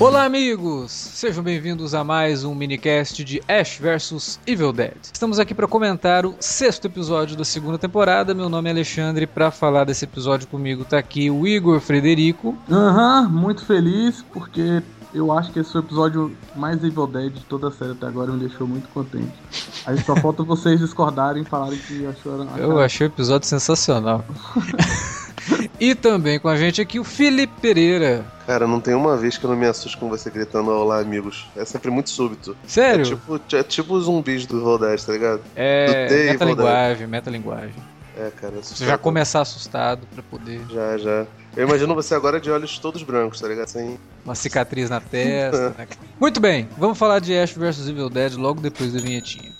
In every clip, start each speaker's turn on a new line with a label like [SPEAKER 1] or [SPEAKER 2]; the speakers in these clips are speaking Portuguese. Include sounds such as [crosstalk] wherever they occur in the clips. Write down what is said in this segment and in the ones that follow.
[SPEAKER 1] Olá, amigos! Sejam bem-vindos a mais um minicast de Ash vs Evil Dead. Estamos aqui para comentar o sexto episódio da segunda temporada. Meu nome é Alexandre. Para falar desse episódio comigo tá aqui o Igor Frederico.
[SPEAKER 2] Aham, muito feliz porque eu acho que esse foi o episódio mais Evil Dead de toda a série até agora, me deixou muito contente. Aí só [laughs] falta vocês discordarem e falarem que acharam.
[SPEAKER 1] Eu achei o episódio sensacional. [laughs] e também com a gente aqui o Felipe Pereira.
[SPEAKER 3] Cara, não tem uma vez que eu não me assusto com você gritando Olá, amigos. É sempre muito súbito.
[SPEAKER 1] Sério?
[SPEAKER 3] É tipo, é tipo os zumbis do Evil Dead, tá ligado?
[SPEAKER 1] É, metalinguagem, metalinguagem.
[SPEAKER 3] É, cara.
[SPEAKER 1] Você
[SPEAKER 3] assustador.
[SPEAKER 1] já começar assustado pra poder...
[SPEAKER 3] Já, já. Eu imagino você agora de olhos todos brancos, tá ligado? Sem...
[SPEAKER 1] Uma cicatriz na testa. né? [laughs] Muito bem, vamos falar de Ash vs Evil Dead logo depois da vinhetinha.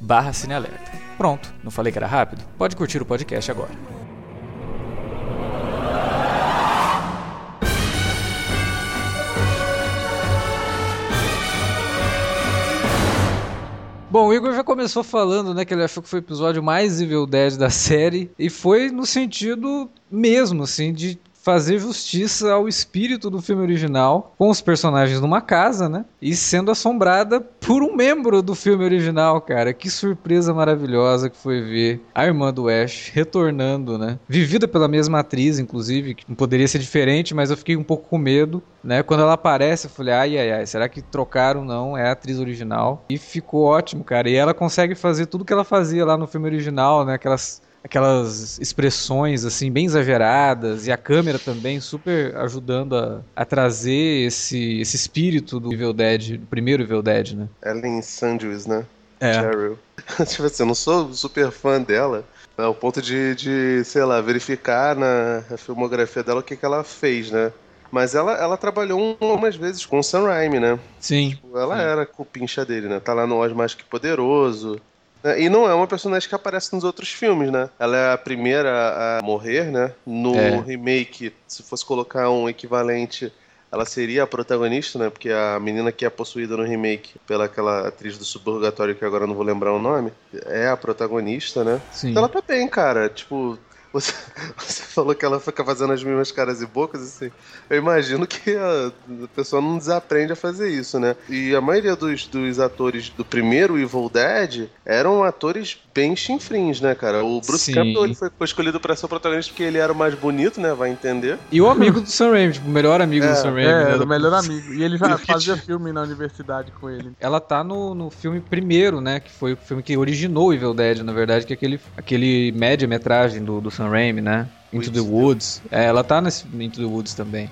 [SPEAKER 1] barra Cinealerta. Pronto, não falei que era rápido? Pode curtir o podcast agora. Bom, o Igor já começou falando, né, que ele achou que foi o episódio mais Evil Dead da série e foi no sentido mesmo, assim, de fazer justiça ao espírito do filme original, com os personagens numa casa, né, e sendo assombrada por um membro do filme original, cara. Que surpresa maravilhosa que foi ver a irmã do Ash retornando, né, vivida pela mesma atriz, inclusive, que não poderia ser diferente, mas eu fiquei um pouco com medo, né, quando ela aparece, eu falei, ai, ai, ai, será que trocaram? Não, é a atriz original. E ficou ótimo, cara. E ela consegue fazer tudo que ela fazia lá no filme original, né, aquelas aquelas expressões assim bem exageradas e a câmera também super ajudando a, a trazer esse, esse espírito do Evil Dead, do primeiro Evil Dead, né?
[SPEAKER 3] Ellen Sanders, né?
[SPEAKER 1] É.
[SPEAKER 3] Cheryl. [laughs] tipo assim, eu não sou super fã dela, ao ponto de, de, sei lá, verificar na filmografia dela o que, que ela fez, né? Mas ela, ela trabalhou umas vezes com o Sam Raimi, né?
[SPEAKER 1] Sim.
[SPEAKER 3] Ela
[SPEAKER 1] Sim.
[SPEAKER 3] era cupincha dele, né? Tá lá no Oz Mais Que Poderoso. Né? E não é uma personagem que aparece nos outros filmes, né? Ela é a primeira a morrer, né? No
[SPEAKER 1] É.
[SPEAKER 3] remake, se fosse colocar um equivalente, ela seria a protagonista, né? Porque a menina que é possuída no remake pela aquela atriz do Suburgatório, que agora não vou lembrar o nome, é a protagonista, né?
[SPEAKER 1] Sim.
[SPEAKER 3] Então ela tá bem, cara. Tipo, você, você falou que ela fica fazendo as mesmas caras e bocas, assim. Eu imagino que a, a pessoa não desaprende a fazer isso, né? E a maioria dos, dos atores do primeiro Evil Dead eram atores bem chinfrins, né, cara? O Bruce
[SPEAKER 1] Sim.
[SPEAKER 3] Campbell ele foi, foi escolhido pra ser o protagonista porque ele era o mais bonito, né? Vai entender.
[SPEAKER 1] E o amigo do Sam Raimi, tipo, o melhor amigo
[SPEAKER 3] É,
[SPEAKER 1] do Sam Raimi.
[SPEAKER 2] É,
[SPEAKER 1] né?
[SPEAKER 2] era o melhor amigo. E ele já [laughs] fazia filme na universidade com ele.
[SPEAKER 1] Ela tá no, no filme primeiro, né? Que foi o filme que originou o Evil Dead, na verdade, que é aquele, aquele média-metragem do, do Sam Raimi, né? Into the Woods. É, ela tá nesse Into the Woods também.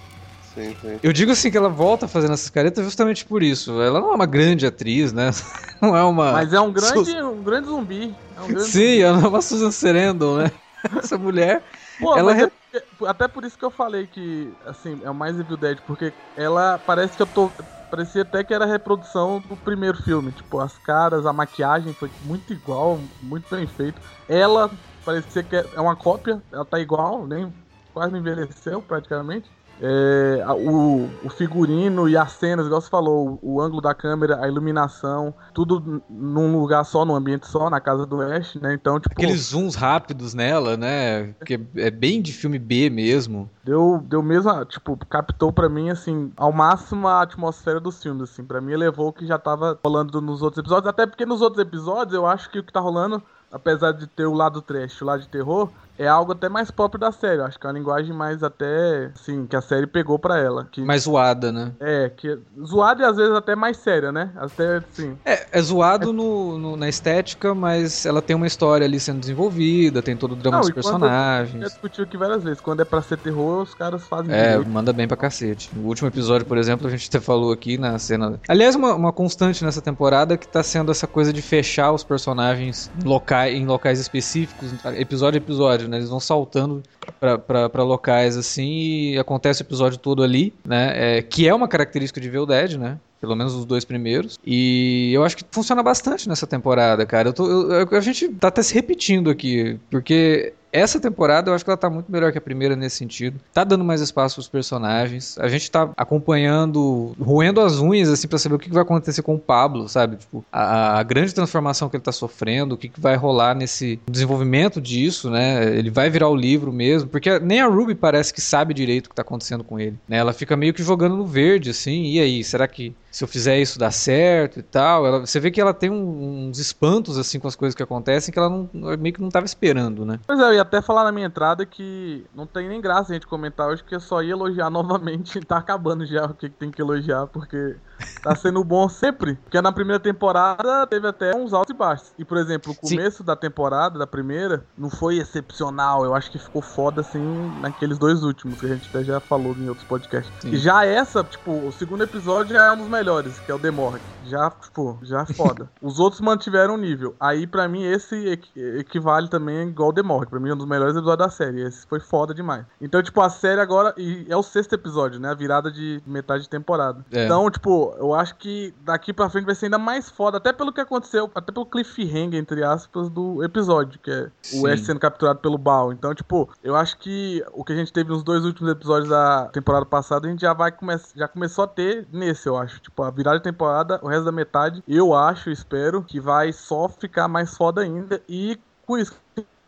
[SPEAKER 3] Sim, sim.
[SPEAKER 1] Eu digo assim que ela volta fazendo essas caretas justamente por isso. Ela não é uma grande atriz, né? [laughs] Não é uma.
[SPEAKER 2] Mas é um grande,
[SPEAKER 1] Sus-
[SPEAKER 2] um grande zumbi. É um grande
[SPEAKER 1] Sim, ela não é uma Susan Sarandon, né? [laughs] Essa mulher.
[SPEAKER 2] Pô,
[SPEAKER 1] Ela re-
[SPEAKER 2] é até por isso que eu falei que, assim, é o mais Evil Dead, porque ela parece que eu tô. Parecia até que era a reprodução do primeiro filme. Tipo, as caras, a maquiagem foi muito igual, muito bem feito. Ela parecia que é uma cópia, ela tá igual, nem quase não envelheceu praticamente. É, o, o figurino e as cenas, igual você falou, o, o ângulo da câmera, a iluminação, tudo num lugar só, num ambiente só, na casa do Ash, né? Então, tipo.
[SPEAKER 1] Aqueles zooms rápidos nela, né? Que é bem de filme B mesmo.
[SPEAKER 2] Deu, deu mesmo, tipo, captou pra mim, assim, ao máximo a atmosfera dos filmes, assim. Pra mim, elevou o que já tava rolando nos outros episódios. Até porque nos outros episódios, eu acho que o que tá rolando, apesar de ter o lado trash, o lado de terror, é algo até mais próprio da série. Acho que é uma linguagem mais até, assim, que a série pegou pra ela. Que,
[SPEAKER 1] mais zoada, né?
[SPEAKER 2] É, que zoada e às vezes até mais séria, né? Até, assim...
[SPEAKER 1] É, é zoado é... No, no, na estética, mas ela tem uma história ali sendo desenvolvida, tem todo o drama Não, dos personagens. Já
[SPEAKER 2] discutiu aqui várias vezes. Quando é pra ser terror, os caras fazem
[SPEAKER 1] É, direito. manda bem pra cacete. No último episódio, por exemplo, a gente até falou aqui na cena... Aliás, uma, uma constante nessa temporada que tá sendo essa coisa de fechar os personagens em locais, em locais específicos, episódio a episódio, né? Eles vão saltando para locais assim e acontece o episódio todo ali, né? É, que é uma característica de Evil Dead, né? Pelo menos os dois primeiros. E eu acho que funciona bastante nessa temporada, cara. Eu tô, eu, a gente tá até se repetindo aqui, porque essa temporada eu acho que ela tá muito melhor que a primeira nesse sentido. Tá dando mais espaço pros personagens. A gente tá acompanhando, roendo as unhas, assim, pra saber o que vai acontecer com o Pablo, sabe? Tipo, a, a grande transformação que ele tá sofrendo, o que, que vai rolar nesse desenvolvimento disso, né? Ele vai virar o livro mesmo, porque nem a Ruby parece que sabe direito o que tá acontecendo com ele, né? Ela fica meio que jogando no verde, assim, e aí, será que se eu fizer isso dá certo e tal. Ela, você vê que ela tem um, uns espantos assim com as coisas que acontecem que ela não, meio que não estava esperando, né?
[SPEAKER 2] Pois é, eu ia até falar na minha entrada que não tem nem graça a gente comentar hoje, que eu só ia elogiar [laughs] novamente. Tá acabando já o que tem que elogiar, porque tá sendo bom sempre. Porque na primeira temporada teve até uns altos e baixos. E, por exemplo, o começo Sim. da temporada, da primeira, não foi excepcional. Eu acho que ficou foda, assim, naqueles dois últimos, que a gente até já falou em outros podcasts. Sim. E já essa, tipo, o segundo episódio já é um dos melhores, que é o Demorg. Já, tipo, já é foda. [laughs] Os outros mantiveram o nível. Aí, pra mim, esse equivale também igual o Demorg. Pra mim, é um dos melhores episódios da série. Esse foi foda demais. Então, tipo, a série agora. E é o sexto episódio, né? A virada de metade de temporada. É. Então, tipo, eu acho que daqui pra frente vai ser ainda mais foda, até pelo que aconteceu, até pelo cliffhanger, entre aspas, do episódio, que é Sim. o Ash sendo capturado pelo Baal. Então, tipo, eu acho que o que a gente teve nos dois últimos episódios da temporada passada, a gente já vai começar, já começou a ter nesse, eu acho. Tipo, a virada de temporada, o resto da metade, eu acho, espero, que vai só ficar mais foda ainda. E com isso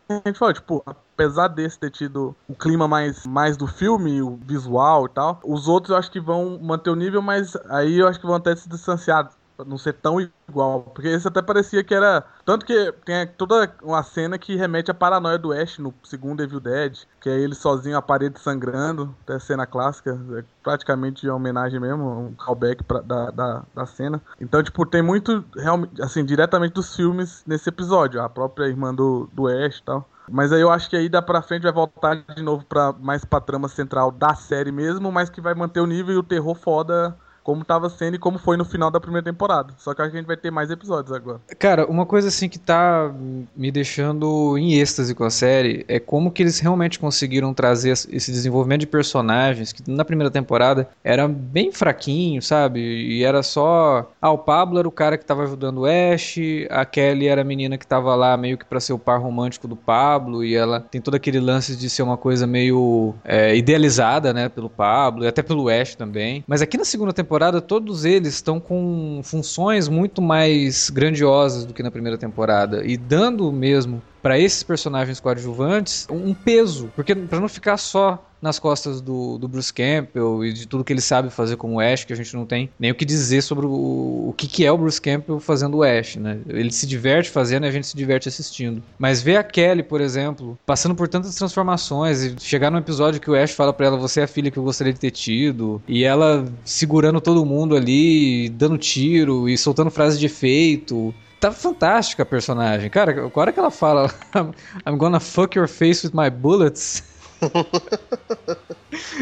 [SPEAKER 2] a gente falou, tipo, apesar desse ter tido o clima mais, mais do filme, o visual e tal, os outros eu acho que vão manter o nível, mas aí eu acho que vão até se distanciar não ser tão igual. Porque esse até parecia que era. Tanto que tem toda uma cena que remete à paranoia do Ash no segundo Evil Dead, que é ele sozinho, a parede sangrando, até cena clássica, é praticamente uma homenagem mesmo, um callback pra, da, da, da, cena. Então, tipo, tem muito, realmente, assim, diretamente dos filmes nesse episódio, a própria irmã do, do Ash e tal. Mas aí eu acho que aí dá pra frente vai voltar de novo pra, mais pra trama central da série mesmo, mas que vai manter o nível e o terror foda como tava sendo e como foi no final da primeira temporada. Só que a gente vai ter mais episódios agora.
[SPEAKER 1] Cara, uma coisa assim que tá me deixando em êxtase com a série é como que eles realmente conseguiram trazer esse desenvolvimento de personagens que na primeira temporada era bem fraquinho, sabe? E era só. Ah, o Pablo era o cara que tava ajudando o Ash, a Kelly era a menina que tava lá meio que pra ser o par romântico do Pablo, e ela tem todo aquele lance de ser uma coisa meio é, idealizada, né, pelo Pablo e até pelo Ash também. Mas aqui na segunda temporada temporada, todos eles estão com funções muito mais grandiosas do que na primeira temporada. E dando mesmo para esses personagens coadjuvantes um peso, porque para não ficar só nas costas do, do, Bruce Campbell e de tudo que ele sabe fazer como Ash, que a gente não tem nem o que dizer sobre o, o que, que é o Bruce Campbell fazendo o Ash, né? Ele se diverte fazendo e a gente se diverte assistindo. Mas ver a Kelly, por exemplo, passando por tantas transformações e chegar num episódio que o Ash fala para ela, você é a filha que eu gostaria de ter tido, e ela segurando todo mundo ali, dando tiro e soltando frases de efeito, tá fantástica a personagem. Cara, a hora que ela fala [laughs] I'm gonna fuck your face with my bullets. [laughs]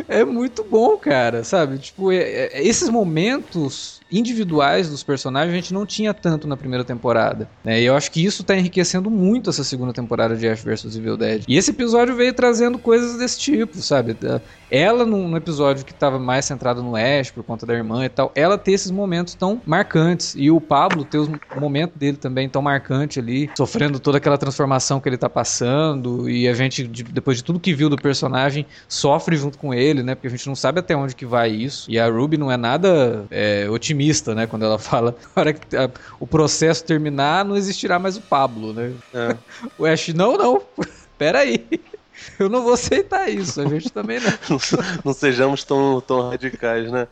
[SPEAKER 1] é muito bom, cara, sabe? Tipo, é, é, esses momentos individuais dos personagens a gente não tinha tanto na primeira temporada. Né? E eu acho que isso está enriquecendo muito essa segunda temporada de Ash vs Evil Dead. E esse episódio veio trazendo coisas desse tipo, sabe? Ela, num episódio que estava mais centrado no Ash, por conta da irmã e tal, ela ter esses momentos tão marcantes. E o Pablo ter o momento dele também tão marcante ali, sofrendo toda aquela transformação que ele está passando. E a gente, depois de tudo que viu do personagem, sofre junto com ele, né? Porque a gente não sabe até onde que vai isso. E a Ruby não é nada é, otimista otimista, né? Quando ela [laughs] fala, na hora que a, o processo terminar, não existirá mais o Pablo, né? É. [laughs] o Ash, não, não, [laughs] peraí. Eu não vou aceitar isso, a gente também não.
[SPEAKER 3] não sejamos tão, tão radicais, né?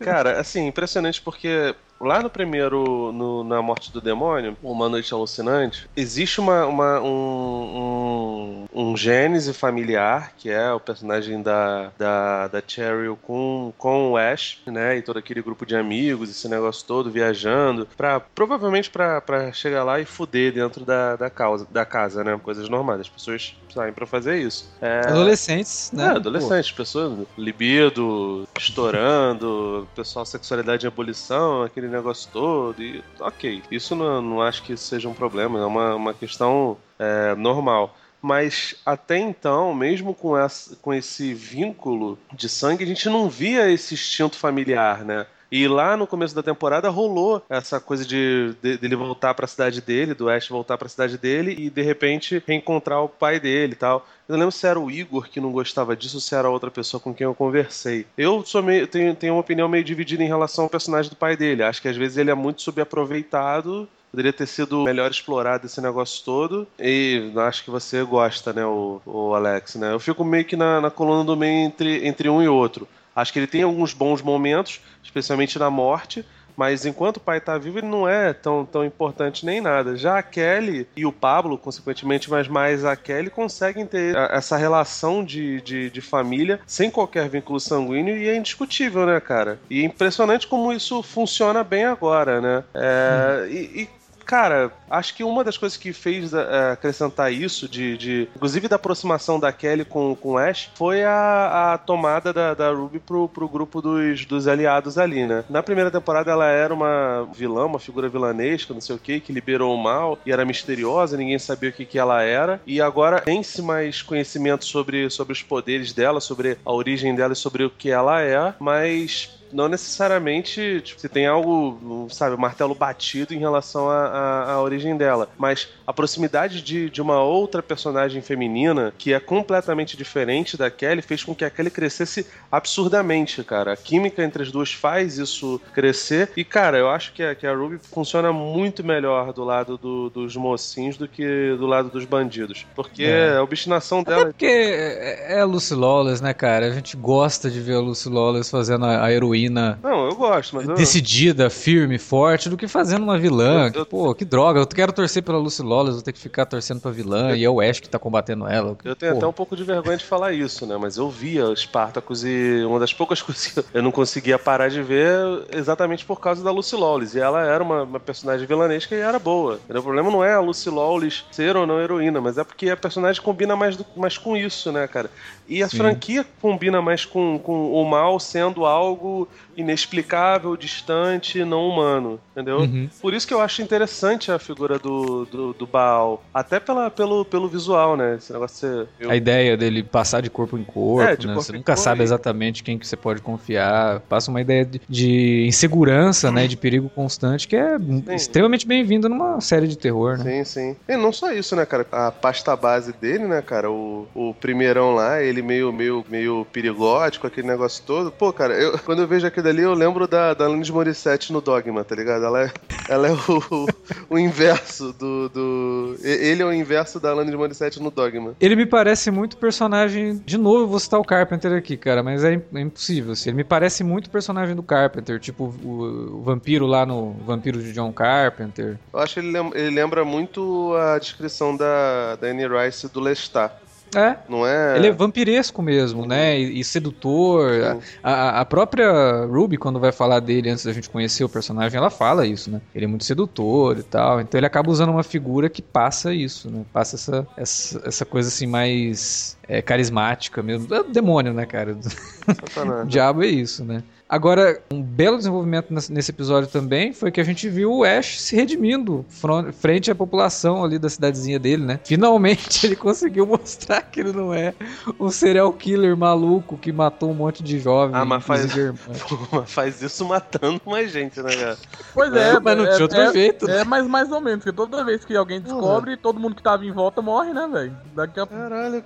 [SPEAKER 3] Cara, assim, impressionante porque lá no primeiro, no, na Morte do Demônio, Uma Noite Alucinante, existe uma, uma um, um, um gênese familiar, que é o personagem da, da, da Cheryl com, com o Ash, né? E todo aquele grupo de amigos, esse negócio todo, viajando, pra, provavelmente para chegar lá e fuder dentro da, da, causa, da casa, né? Coisas normais. As pessoas saem para fazer isso.
[SPEAKER 1] É... Adolescentes, né? É,
[SPEAKER 3] adolescentes, Pô. pessoas, libido, estourando, pessoal, sexualidade em ebulição, aquele negócio todo. E, ok, isso não, não acho que seja um problema, é uma, uma questão é, normal. Mas até então, mesmo com, essa, com esse vínculo de sangue, a gente não via esse instinto familiar, né? E lá no começo da temporada rolou essa coisa de, de dele voltar para a cidade dele, do Ash voltar para a cidade dele e de repente reencontrar o pai dele e tal. Eu não lembro se era o Igor que não gostava disso ou se era outra pessoa com quem eu conversei. Eu sou meio, tenho, tenho uma opinião meio dividida em relação ao personagem do pai dele. Acho que às vezes ele é muito subaproveitado poderia ter sido melhor explorado esse negócio todo. E acho que você gosta, né, o, o Alex, né? Eu fico meio que na, na coluna do meio entre, entre um e outro. Acho que ele tem alguns bons momentos, especialmente na morte, mas enquanto o pai está vivo, ele não é tão, tão importante nem nada. Já a Kelly e o Pablo, consequentemente, mas mais a Kelly, conseguem ter essa relação de, de, de, família sem qualquer vínculo sanguíneo e é indiscutível, né, cara? E é impressionante como isso funciona bem agora, né? É, hum. e, e cara, acho que uma das coisas que fez uh, acrescentar isso, de, de, inclusive da aproximação da Kelly com, com Ash, foi a, a tomada da, da Ruby pro, pro grupo dos, dos aliados ali, né? Na primeira temporada ela era uma vilã, uma figura vilanesca, não sei o que, que liberou o mal e era misteriosa, ninguém sabia o que, que ela era. E agora tem-se mais conhecimento sobre, sobre os poderes dela, sobre a origem dela e sobre o que ela é, mas não necessariamente tipo, se tem algo, sabe, martelo batido em relação à origem dela, mas a proximidade de, de uma outra personagem feminina que é completamente diferente da Kelly fez com que a Kelly crescesse absurdamente, cara. A química entre as duas faz isso crescer e, cara, eu acho que a, que a Ruby funciona muito melhor do lado do, dos mocinhos do que do lado dos bandidos, porque é. a obstinação dela...
[SPEAKER 1] Até porque é, é a Lucy Lawless, né, cara? A gente gosta de ver a Lucy Lawless fazendo a, a heroína heroína.
[SPEAKER 3] Não, eu gosto, mas. Eu...
[SPEAKER 1] Decidida, firme, forte, do que fazendo uma vilã. Eu, eu... Pô, que droga. Eu quero torcer pela Lucy Lawless, vou ter que ficar torcendo pra vilã e é o Ash que tá combatendo ela.
[SPEAKER 3] Eu tenho Pô. até um pouco de vergonha de falar isso, né? Mas eu via Spartacus e uma das poucas [laughs] coisas que eu não conseguia parar de ver exatamente por causa da Lucy Lawless. E ela era uma, uma personagem vilanesca e era boa. O problema não é a Lucy Lawless ser ou não heroína, mas é porque a personagem combina mais, do, mais com isso, né, cara? E a Sim. franquia combina mais com, com o mal sendo algo inexplicável, distante, não humano, entendeu? Uhum. Por isso que eu acho interessante a figura do, do, do Baal. Até pela, pelo, pelo visual, né? Esse negócio
[SPEAKER 1] de A ideia dele passar de corpo em corpo, é, né? Corpo você nunca sabe exatamente quem que você pode confiar. Passa uma ideia de, de insegurança, né? De perigo constante, que é sim. extremamente bem-vindo numa série de terror, né?
[SPEAKER 3] Sim, sim. E não só isso, né, cara? A pasta base dele, né, cara? O, o primeirão lá, ele meio, meio, meio perigótico, aquele negócio todo. Pô, cara, eu, quando eu vejo aquilo ali, eu lembro da, da Alanis Morissette no Dogma, tá ligado? Ela é, ela é o, o, inverso do, do. Ele é o inverso da Alanis Morissette no Dogma.
[SPEAKER 1] Ele me parece muito personagem. De novo, eu vou citar o Carpenter aqui, cara, mas é, é impossível. Assim. Ele me parece muito personagem do Carpenter, tipo o, o vampiro lá no Vampiro de John Carpenter.
[SPEAKER 3] Eu acho que ele, lembra, ele lembra muito a descrição da, da Annie Rice do Lestat.
[SPEAKER 1] É. Não é. Ele é vampiresco mesmo, né? E, e sedutor. A, a, própria Ruby, quando vai falar dele antes da gente conhecer o personagem, ela fala isso, né? Ele é muito sedutor e tal. Então ele acaba usando uma figura que passa isso, né? Passa essa, essa, essa coisa assim mais é, carismática mesmo. É o demônio, né, cara? o [laughs] diabo é isso, né? Agora, um belo desenvolvimento nesse episódio também foi que a gente viu o Ash se redimindo frente à população ali da cidadezinha dele, né? Finalmente [laughs] ele conseguiu mostrar que ele não é um serial killer maluco que matou um monte de jovens.
[SPEAKER 3] Ah, mas faz, [laughs] faz isso matando mais gente, né, cara?
[SPEAKER 2] Pois é, é mas não é, tinha outro é, jeito. É, mas mais ou menos, porque toda vez que alguém descobre, uhum. todo mundo que tava em volta morre, né, velho?
[SPEAKER 3] Daqui a Caralho,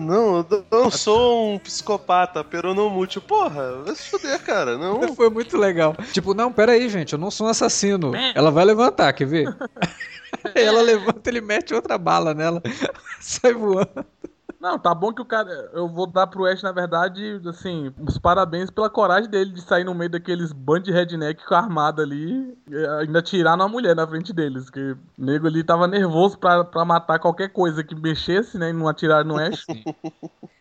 [SPEAKER 3] não, eu não sou um psicopata peronomútil. Porra, vai se fuder, cara cara, não. [laughs]
[SPEAKER 1] Foi muito legal. Tipo, não, pera aí, gente, eu não sou um assassino. Ela vai levantar, quer ver? [laughs] ela levanta, ele mete outra bala nela, [laughs] sai voando.
[SPEAKER 2] Não, tá bom que o cara. Eu vou dar pro Ash, na verdade, assim, os parabéns pela coragem dele de sair no meio daqueles band de redneck com a armada ali e ainda tirar uma mulher na frente deles. Que o nego ali tava nervoso pra, pra matar qualquer coisa que mexesse, né? E não atirar no Ash.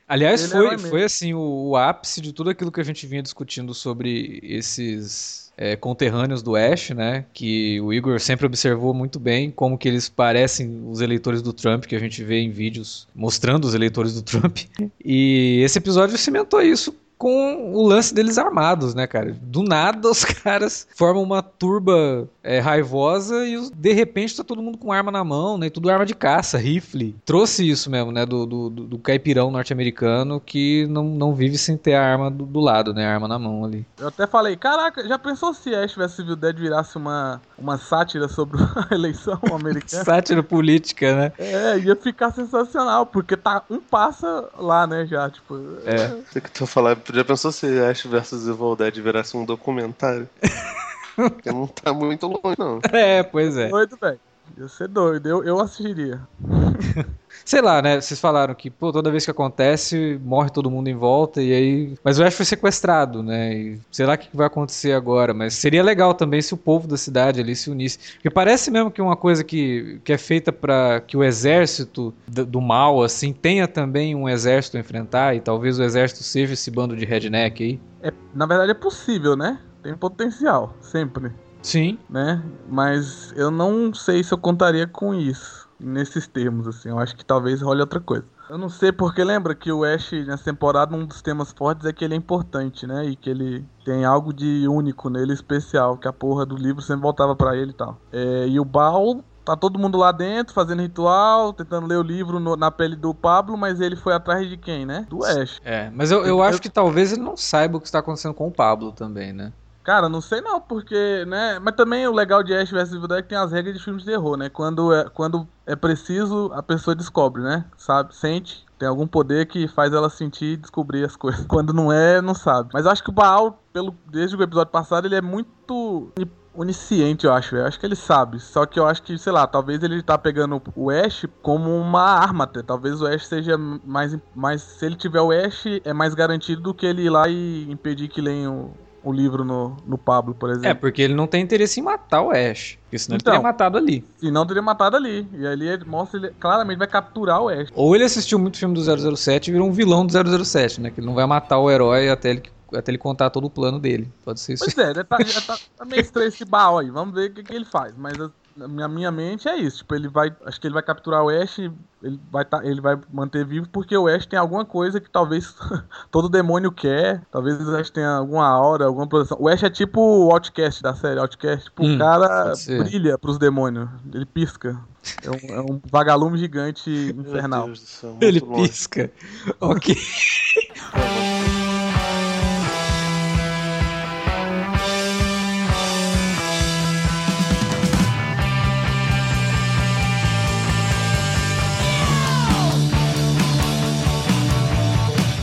[SPEAKER 1] Aliás,
[SPEAKER 2] Ele
[SPEAKER 1] foi, foi assim o, o ápice de tudo aquilo que a gente vinha discutindo sobre esses é, conterrâneos do Ash, né? Que o Igor sempre observou muito bem como que eles parecem os eleitores do Trump que a gente vê em vídeos mostrando os eleitores do Trump. E esse episódio cimentou isso com o lance deles armados, né, cara? Do nada [laughs] os caras formam uma turba é, raivosa e de repente tá todo mundo com arma na mão, né? E tudo arma de caça, rifle. Trouxe isso mesmo, né? Do, do, do- caipirão norte-americano que não, não vive sem ter a arma do, do lado, né? A arma na mão ali.
[SPEAKER 2] Eu até falei, caraca, já pensou se Ash vs Evil Dead virasse uma, uma sátira sobre [laughs] a eleição [laughs] americana?
[SPEAKER 1] Sátira política, né?
[SPEAKER 2] É, ia ficar sensacional, porque tá um passa lá, né, já, tipo.
[SPEAKER 1] É.
[SPEAKER 3] Sei que tu já pensou se Ash vs Evil Dead virasse um documentário? [laughs] Porque não tá muito longe, não.
[SPEAKER 1] É, pois é.
[SPEAKER 2] Doido, velho. Ia ser doido, eu, eu assistiria. [laughs]
[SPEAKER 1] Sei lá, né? Vocês falaram que, pô, toda vez que acontece, morre todo mundo em volta e aí. Mas o Ash foi sequestrado, né? E sei lá o que vai acontecer agora. Mas seria legal também se o povo da cidade ali se unisse. Porque parece mesmo que uma coisa que, que é feita pra que o exército do, do mal, assim, tenha também um exército a enfrentar. E talvez o exército seja esse bando de redneck aí.
[SPEAKER 2] É, na verdade é possível, né? Tem potencial, sempre,
[SPEAKER 1] Sim.
[SPEAKER 2] né? Mas eu não sei se eu contaria com isso, nesses termos, assim. Eu acho que talvez role outra coisa. Eu não sei porque lembra que o Ash nessa temporada um dos temas fortes é que ele é importante, né? E que ele tem algo de único nele, especial, que a porra do livro sempre voltava pra ele e tal. É, e o Baal tá todo mundo lá dentro fazendo ritual, tentando ler o livro no- na pele do Pablo, mas ele foi atrás de quem, né? Do Ash.
[SPEAKER 1] É. Mas eu, eu acho que talvez ele não saiba o que está acontecendo com o Pablo também, né?
[SPEAKER 2] Cara, não sei não, porque, né? Mas também o legal de Ash vs Evil Dead é que tem as regras de filmes de terror, né? Quando é, quando é preciso, a pessoa descobre, né? Sabe? Sente. Tem algum poder que faz ela sentir e descobrir as coisas. [laughs] Quando não é, não sabe. Mas acho que o Baal, pelo, desde o episódio passado, ele é muito onisciente, eu acho. Eu acho que ele sabe. Só que eu acho que, sei lá, talvez ele tá pegando o Ash como uma arma até. Talvez o Ash seja mais. mais se ele tiver o Ash, é mais garantido do que ele ir lá e impedir que leiam o livro no, no Pablo, por exemplo.
[SPEAKER 1] É, porque ele não tem interesse em matar o Ash. Porque senão
[SPEAKER 2] Então.
[SPEAKER 1] ele teria matado ali.
[SPEAKER 2] Se não, teria matado ali. E ali ele mostra, ele claramente vai capturar o Ash.
[SPEAKER 1] Ou ele assistiu muito filme do 007 e virou um vilão do 007, né? Que ele não vai matar o herói até ele, até ele contar todo o plano dele. Pode ser isso.
[SPEAKER 2] Pois é, ele tá, já tá, tá meio [laughs] estranho esse baú aí. Vamos ver o que, que ele faz. Mas na minha, minha mente é isso. Tipo, ele vai. Acho que ele vai capturar o Ash. Ele vai, tá, ele vai manter vivo porque o Ash tem alguma coisa que talvez [laughs] todo demônio quer. Talvez o Ash tenha alguma aura, alguma proteção. O Ash é tipo o Outcast da série. Outcast, tipo,
[SPEAKER 1] Hum,
[SPEAKER 2] o cara brilha pros demônios. Ele pisca. É um, é um vagalume gigante
[SPEAKER 3] Meu
[SPEAKER 2] infernal.
[SPEAKER 3] Deus do céu,
[SPEAKER 1] Ele
[SPEAKER 3] longe.
[SPEAKER 1] pisca. Ok. [laughs]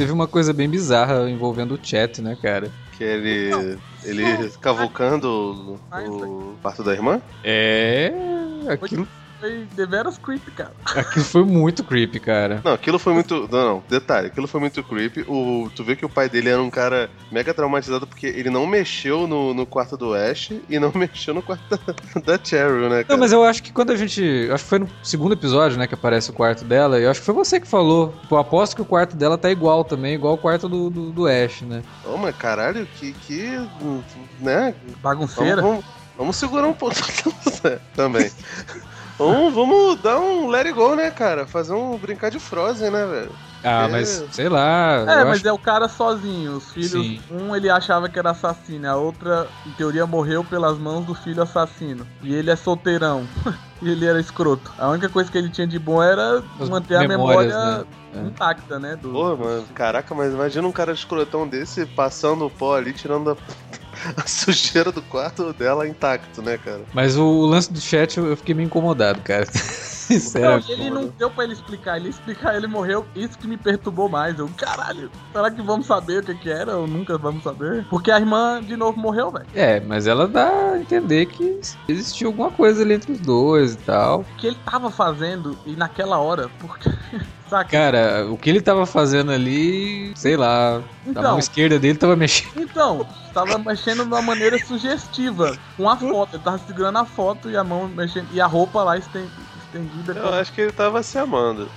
[SPEAKER 1] Teve uma coisa bem bizarra envolvendo o chat, né, cara?
[SPEAKER 3] Que ele. Ele cavucando o, o quarto da irmã?
[SPEAKER 1] É. Aquilo,
[SPEAKER 2] Foi deveras creepy, cara.
[SPEAKER 1] aquilo foi muito creepy, cara.
[SPEAKER 3] Não, aquilo foi muito. Não, não, detalhe, aquilo foi muito creepy. O, tu vê que o pai dele era um cara mega traumatizado porque ele não mexeu no, no quarto do Ash e não [laughs] mexeu no quarto da, da Cheryl, né, cara?
[SPEAKER 1] Não, mas eu acho que quando a gente. Acho que foi no segundo episódio, né, que aparece o quarto dela. E eu acho que foi você que falou. Pô, aposto que o quarto dela tá igual também, igual o quarto do, do, do Ash, né?
[SPEAKER 3] Ô, mas caralho, que. que né?
[SPEAKER 2] Bagunceira.
[SPEAKER 3] Vamos, vamos, vamos segurar um pouco [laughs] também. Vamos, vamos dar um let it go, né, cara? Fazer um brincar de Frozen, né, velho?
[SPEAKER 1] Ah,
[SPEAKER 3] É.
[SPEAKER 1] mas sei lá.
[SPEAKER 2] É, mas
[SPEAKER 1] acho-
[SPEAKER 2] é o cara sozinho. Os filhos.
[SPEAKER 1] Sim.
[SPEAKER 2] Um ele achava que era assassino, a outra, em teoria, morreu pelas mãos do filho assassino. E ele é solteirão. [laughs] e ele era escroto. A única coisa que ele tinha de bom era
[SPEAKER 1] As
[SPEAKER 2] manter a memória
[SPEAKER 1] né? É.
[SPEAKER 2] intacta, né? Do,
[SPEAKER 3] Pô, mano, caraca, mas imagina um cara escrotão desse passando o pó ali, tirando a, a sujeira do quarto dela intacto, né, cara?
[SPEAKER 1] Mas o, lance do chat eu fiquei meio incomodado, cara. [laughs] Isso
[SPEAKER 2] Não, ele não deu pra ele explicar. Ele explicar, ele morreu. Isso que me perturbou mais. Eu, caralho, será que vamos saber o que que era? Ou nunca vamos saber? Porque a irmã de novo morreu, velho.
[SPEAKER 1] É, mas ela dá a entender que existiu alguma coisa ali entre os dois e tal.
[SPEAKER 2] O que ele tava fazendo e naquela hora, porque. [laughs] Saca?
[SPEAKER 1] Cara, o que ele tava fazendo ali, sei lá, a
[SPEAKER 2] Então,
[SPEAKER 1] mão esquerda dele tava mexendo.
[SPEAKER 2] então, tava mexendo de uma maneira sugestiva. Com a foto. Ele tava segurando a foto e a mão mexendo. E a roupa lá esten- estendida.
[SPEAKER 3] Eu acho que ele tava se amando.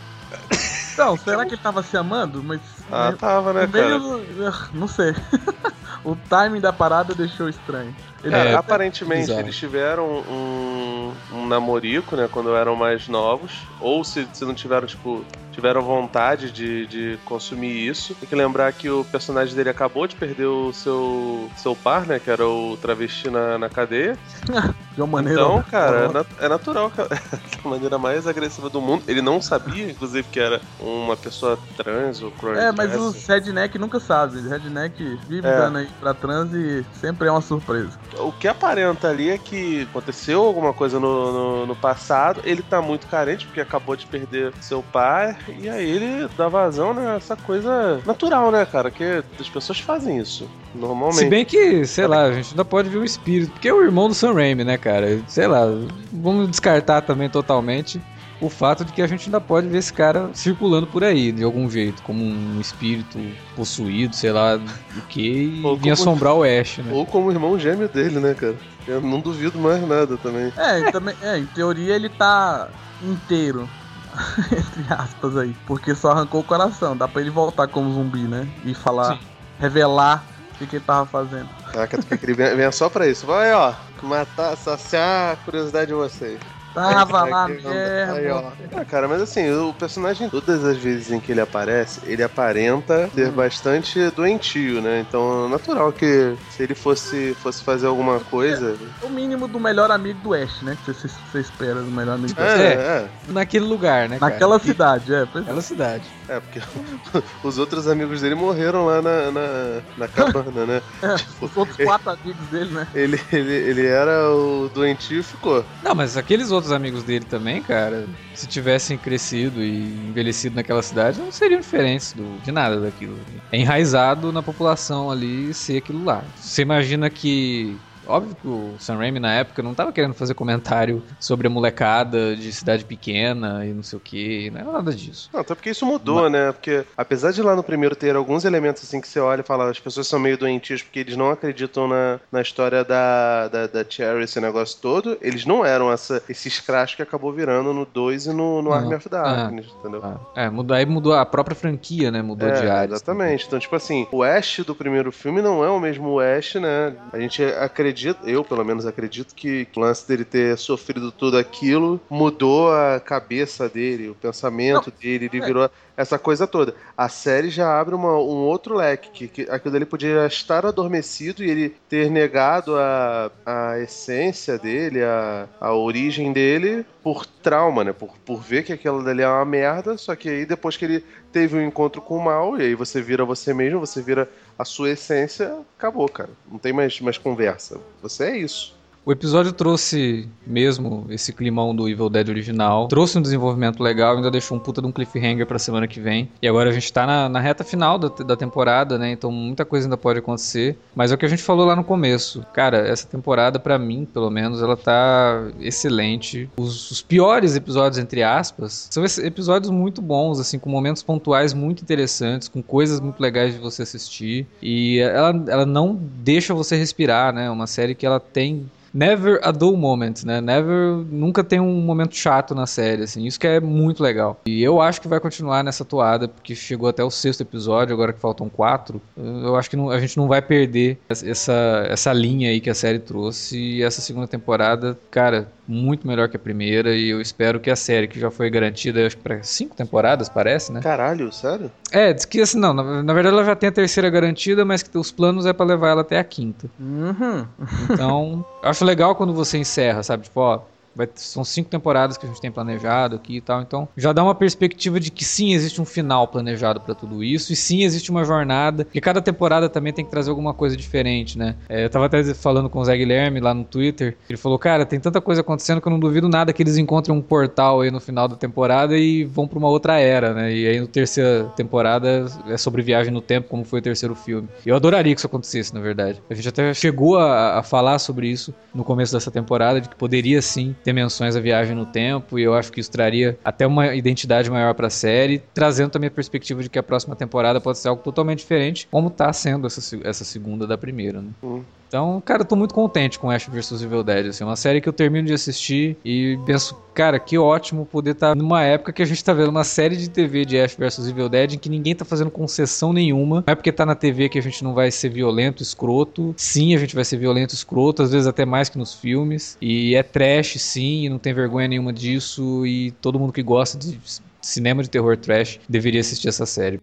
[SPEAKER 2] Então, será que ele tava se amando? Mas.
[SPEAKER 3] Ah, tava, né,
[SPEAKER 2] no meio
[SPEAKER 3] cara?
[SPEAKER 2] Não sei. [laughs] o timing da parada deixou estranho.
[SPEAKER 3] Cara,
[SPEAKER 1] É,
[SPEAKER 3] aparentemente eles tiveram um, um namorico, né, quando eram mais novos. Ou se, se não tiveram, tipo, tiveram vontade de, de consumir isso. Tem que lembrar que o personagem dele acabou de perder o seu, seu par, né, que era o travesti na, na cadeia. [laughs]
[SPEAKER 2] de uma maneira.
[SPEAKER 3] Então, cara, é, nat- é natural, cara. [laughs] da maneira mais agressiva do mundo. Ele não sabia, inclusive, que era uma pessoa trans ou
[SPEAKER 2] É, mas os redneck nunca sabem. Redneck vive
[SPEAKER 3] É.
[SPEAKER 2] dando aí pra trans e sempre é uma surpresa.
[SPEAKER 3] O que aparenta ali é que aconteceu alguma coisa no, no, no passado, ele tá muito carente porque acabou de perder seu pai, e aí ele dá vazão nessa coisa natural, né, cara? Que as pessoas fazem isso, normalmente.
[SPEAKER 1] Se bem que, sei lá, a gente ainda pode ver o espírito, porque é o irmão do Sam Raimi, né, cara? Sei lá, vamos descartar também totalmente o fato de que a gente ainda pode ver esse cara circulando por aí, de algum jeito, como um espírito possuído, sei lá o que, e
[SPEAKER 3] como-
[SPEAKER 1] assombrar o Ash, né?
[SPEAKER 3] Ou como o irmão gêmeo dele, né, cara? Eu não duvido mais nada também.
[SPEAKER 2] É, também, é, em teoria ele tá inteiro. [laughs] Entre aspas aí. Porque só arrancou o coração. Dá pra ele voltar como zumbi, né? E falar,
[SPEAKER 1] Sim.
[SPEAKER 2] revelar o que, que ele tava fazendo.
[SPEAKER 3] Caraca, tu quer que ele venha, venha só pra isso. Vai, ó, matar, saciar a curiosidade de vocês.
[SPEAKER 2] Tava lá
[SPEAKER 3] Aí, Aí, ó.
[SPEAKER 2] mesmo.
[SPEAKER 3] Ah, cara, mas assim, o personagem, todas as vezes em que ele aparece, ele aparenta ser bastante doentio, né? Então, natural que se ele fosse, fosse fazer alguma coisa.
[SPEAKER 2] O mínimo do melhor amigo do Ash, né? Que você, você espera do melhor amigo do
[SPEAKER 3] É,
[SPEAKER 2] Ash.
[SPEAKER 1] É.
[SPEAKER 3] é,
[SPEAKER 1] Naquele lugar, né, cara?
[SPEAKER 2] Naquela cidade, é. É.
[SPEAKER 1] Naquela cidade.
[SPEAKER 3] é, porque [laughs] os outros amigos dele morreram lá na, na, na cabana, né? [laughs] Tipo,
[SPEAKER 2] Os outros quatro amigos dele, né?
[SPEAKER 3] ele, ele, ele era o doentio e ficou.
[SPEAKER 1] Não, mas aqueles outros amigos dele também, cara, se tivessem crescido e envelhecido naquela cidade, não seriam diferentes do, de nada daquilo. É enraizado na população ali ser aquilo lá. Você imagina que. Óbvio que o Sam Raimi na época não tava querendo fazer comentário sobre a molecada de cidade pequena e não sei o que, não era nada disso.
[SPEAKER 3] Não, até porque isso mudou, né? Porque apesar de lá no primeiro ter alguns elementos assim que você olha e fala, as pessoas são meio doentias porque eles não acreditam na, na história da, da, da Cherry, esse negócio todo, eles não eram essa, esse escracho que acabou virando no 2 e no, no
[SPEAKER 1] Não.
[SPEAKER 3] Army of Darkness, entendeu?
[SPEAKER 1] Ah, É, mudou, aí mudou a própria franquia, né? Mudou de
[SPEAKER 3] É,
[SPEAKER 1] área.
[SPEAKER 3] exatamente. Então, tipo assim, o Ash do primeiro filme não é o mesmo Ash, né? A gente acredita, eu pelo menos acredito que o lance dele ter sofrido tudo aquilo mudou a cabeça dele, o pensamento dele, ele
[SPEAKER 2] é.
[SPEAKER 3] virou essa coisa toda. A série já abre uma- um outro leque, que, que aquilo dele podia estar adormecido e ele ter negado a, a essência dele, a, a origem dele por trauma, né? Por, por ver que aquilo dali é uma merda, só que aí depois que ele teve um encontro com o mal, e aí você vira você mesmo, você vira a sua essência, acabou, cara. Não tem mais, mais conversa. Você é isso.
[SPEAKER 1] O episódio trouxe mesmo esse climão do Evil Dead original, trouxe um desenvolvimento legal, ainda deixou um puta de um cliffhanger pra semana que vem. E agora a gente tá na, na reta final da, da temporada, né? Então muita coisa ainda pode acontecer. Mas é o que a gente falou lá no começo. Cara, essa temporada, pra mim, pelo menos, ela tá excelente. Os, os piores episódios, entre aspas, são episódios muito bons, assim, com momentos pontuais muito interessantes, com coisas muito legais de você assistir. E ela, ela não deixa você respirar, né? Uma série que ela tem Never a dull moment, né? Never, nunca tem um momento chato na série, assim. Isso que é muito legal. E eu acho que vai continuar nessa toada, porque chegou até o sexto episódio, agora que faltam quatro. Eu acho que não- a gente não vai perder essa, essa linha aí que a série trouxe. E essa segunda temporada, cara, muito melhor que a primeira. E eu espero que a série, que já foi garantida, acho que pra cinco temporadas, parece, né?
[SPEAKER 3] Caralho, sério?
[SPEAKER 1] É, diz que assim, não, na, na verdade ela já tem a terceira garantida, mas que os planos é pra levar ela até a quinta.
[SPEAKER 2] Uhum.
[SPEAKER 1] Então, [laughs] acho legal quando você encerra, sabe? Tipo, ó, Vai, são cinco temporadas que a gente tem planejado aqui e tal. Então já dá uma perspectiva de que sim, existe um final planejado para tudo isso. E sim, existe uma jornada. E cada temporada também tem que trazer alguma coisa diferente, né? É, eu tava até falando com o Zé Guilherme lá no Twitter. Ele falou, cara, tem tanta coisa acontecendo que eu não duvido nada que eles encontrem um portal aí no final da temporada e vão para uma outra era, né? E aí no terceira temporada é sobre viagem no tempo, como foi o terceiro filme. Eu adoraria que isso acontecesse, na verdade. A gente até chegou a, a falar sobre isso no começo dessa temporada, de que poderia sim ter menções à viagem no tempo, e eu acho que isso traria até uma identidade maior para a série, trazendo também a perspectiva de que a próxima temporada pode ser algo totalmente diferente, como está sendo essa, essa segunda da primeira, né? Uhum. Então, cara, eu tô muito contente com Ash vs Evil Dead, assim, uma série que eu termino de assistir e penso, cara, que ótimo poder estar tá numa época que a gente tá vendo uma série de TV de Ash vs Evil Dead em que ninguém tá fazendo concessão nenhuma. Não é porque tá na TV que a gente não vai ser violento, escroto. Sim, a gente vai ser violento, escroto, às vezes até mais que nos filmes. E é trash, sim, e não tem vergonha nenhuma disso. E todo mundo que gosta de cinema de terror trash deveria assistir essa série.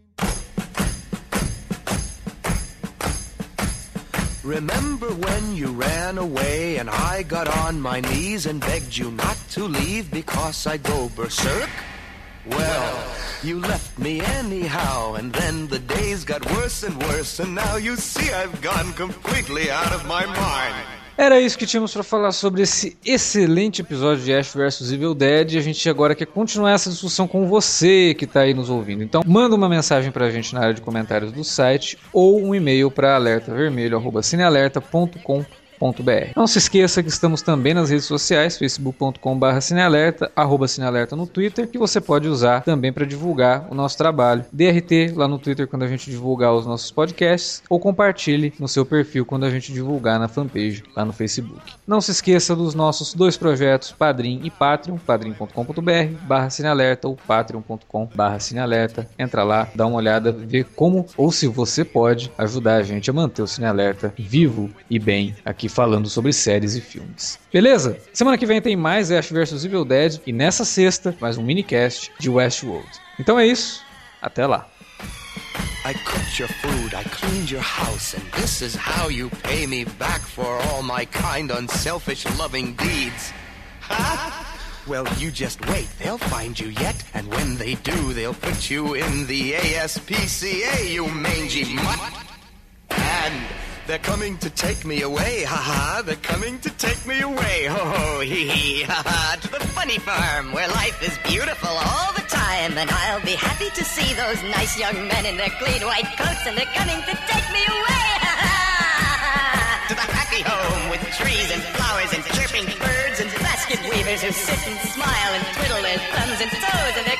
[SPEAKER 1] Remember when you ran away and I got on my knees and begged you not to leave because I go berserk? Well, you left me anyhow, and then the days got worse and worse, and now you see I've gone completely out of my mind. Era isso que tínhamos para falar sobre esse excelente episódio de Ash vs Evil Dead. E a gente agora quer continuar essa discussão com você que está aí nos ouvindo. Então, manda uma mensagem para a gente na área de comentários do site ou um e-mail para não se esqueça que estamos também nas redes sociais, facebook.com.br cinealerta, arroba cinealerta no Twitter, que você pode usar também para divulgar o nosso trabalho. DRT lá no Twitter quando a gente divulgar os nossos podcasts, ou compartilhe no seu perfil quando a gente divulgar na fanpage lá no Facebook. Não se esqueça dos nossos dois projetos, Padrim e Patreon, padrim.com.br barra cinealerta ou patreon.com barra cinealerta. Entra lá, dá uma olhada, vê como ou se você pode ajudar a gente a manter o Cinealerta vivo e bem aqui falando sobre séries e filmes. Beleza? Semana que vem tem mais Ash vs Evil Dead e nessa sexta mais um minicast de Westworld. Então é isso, até lá. I cooked your food, I cleaned your house, and this is how you pay me back for all my kind, unselfish, loving deeds. Well, you just wait, they'll find you yet, and when they do, they'll put you in the ASPCA, you mangy mutt. And They're coming to take me away, ha ha. They're coming to take me away, ho ho, hee hee, ha ha. To the funny farm where life is beautiful all the time. And I'll be happy to see those nice young men in their clean white coats. And they're coming to take me away, ha ha. To the happy home with trees and flowers and chirping birds and basket weavers who sit and smile and twiddle their thumbs and toes. And they're